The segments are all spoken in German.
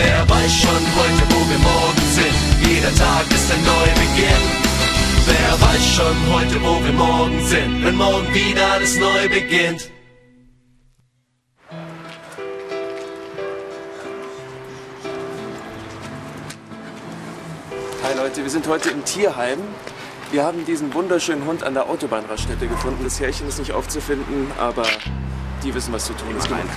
Wer weiß schon heute, wo wir morgen sind? Jeder Tag ist ein Neubeginn. Wer weiß schon heute, wo wir morgen sind? Wenn morgen wieder alles neu beginnt. Hi Leute, wir sind heute im Tierheim. Wir haben diesen wunderschönen Hund an der Autobahnraststätte gefunden. Das Härchen ist nicht aufzufinden, aber die wissen, was zu tun ist. Rein.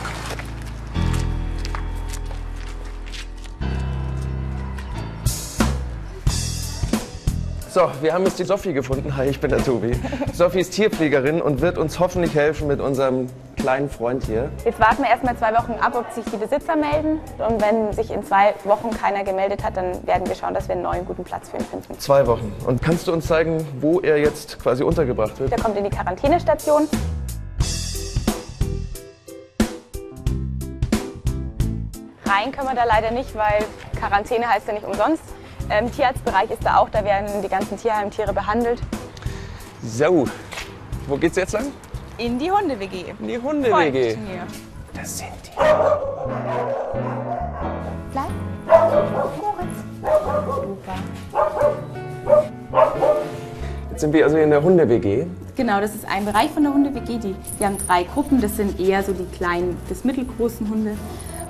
So, wir haben jetzt die Sophie gefunden. Hi, ich bin der Tobi. Sophie ist Tierpflegerin und wird uns hoffentlich helfen mit unserem kleinen Freund hier. Jetzt warten wir erstmal zwei Wochen ab, ob sich die Besitzer melden. Und wenn sich in zwei Wochen keiner gemeldet hat, dann werden wir schauen, dass wir einen neuen guten Platz für ihn finden. Zwei Wochen. Und kannst du uns zeigen, wo er jetzt quasi untergebracht wird? Der kommt in die Quarantänestation. Rein können wir da leider nicht, weil Quarantäne heißt ja nicht umsonst. Ähm, Tierarztbereich ist da auch, da werden die ganzen Tierheimtiere behandelt. So, wo geht's jetzt lang? In die Hunde-WG. In die Hunde-WG. Das sind die. Bleib. Jetzt sind wir also in der Hunde-WG. Genau, das ist ein Bereich von der Hunde-WG. Die, die haben drei Gruppen. Das sind eher so die kleinen bis mittelgroßen Hunde.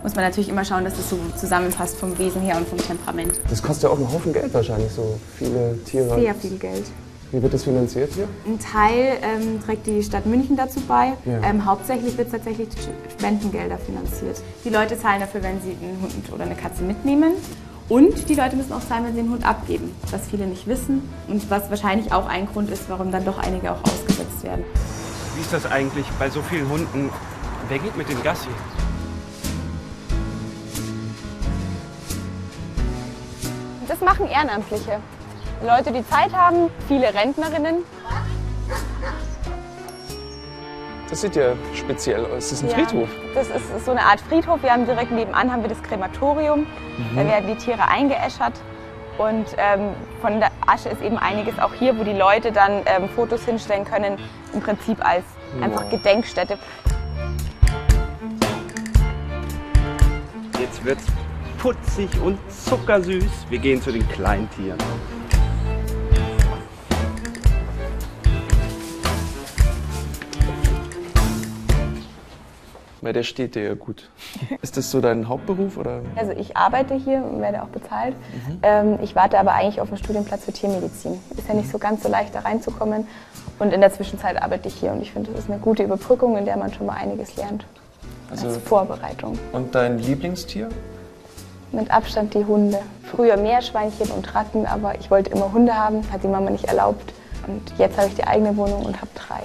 Muss man natürlich immer schauen, dass das so zusammenpasst vom Wesen her und vom Temperament. Das kostet ja auch einen Haufen Geld wahrscheinlich, so viele Tiere. Sehr viel Geld. Wie wird das finanziert hier? Ein Teil ähm, trägt die Stadt München dazu bei. Ja. Ähm, hauptsächlich wird tatsächlich durch Spendengelder finanziert. Die Leute zahlen dafür, wenn sie einen Hund oder eine Katze mitnehmen. Und die Leute müssen auch zahlen, wenn sie einen Hund abgeben, was viele nicht wissen und was wahrscheinlich auch ein Grund ist, warum dann doch einige auch ausgesetzt werden. Wie ist das eigentlich bei so vielen Hunden? Wer geht mit den Gassi? Das machen Ehrenamtliche. Leute, die Zeit haben, viele Rentnerinnen. Das sieht ja speziell aus. Das ist ein Ja, Friedhof. Das ist so eine Art Friedhof. Wir haben direkt nebenan haben wir das Krematorium. Da werden die Tiere eingeäschert. Und ähm, von der Asche ist eben einiges auch hier, wo die Leute dann ähm, Fotos hinstellen können, im Prinzip als einfach Gedenkstätte. Jetzt wird's putzig und zuckersüß. Wir gehen zu den Kleintieren. Weil der steht dir ja gut. Ist das so dein Hauptberuf oder? Also ich arbeite hier und werde auch bezahlt. Ähm, ich warte aber eigentlich auf einen Studienplatz für Tiermedizin. Ist ja nicht so ganz so leicht da reinzukommen. Und in der Zwischenzeit arbeite ich hier und ich finde, das ist eine gute Überbrückung, in der man schon mal einiges lernt. Also- als Vorbereitung. Und dein Lieblingstier? Mit Abstand die Hunde. Früher Meerschweinchen und Ratten, aber ich wollte immer Hunde haben, hat die Mama nicht erlaubt. Und jetzt habe ich die eigene Wohnung und habe drei.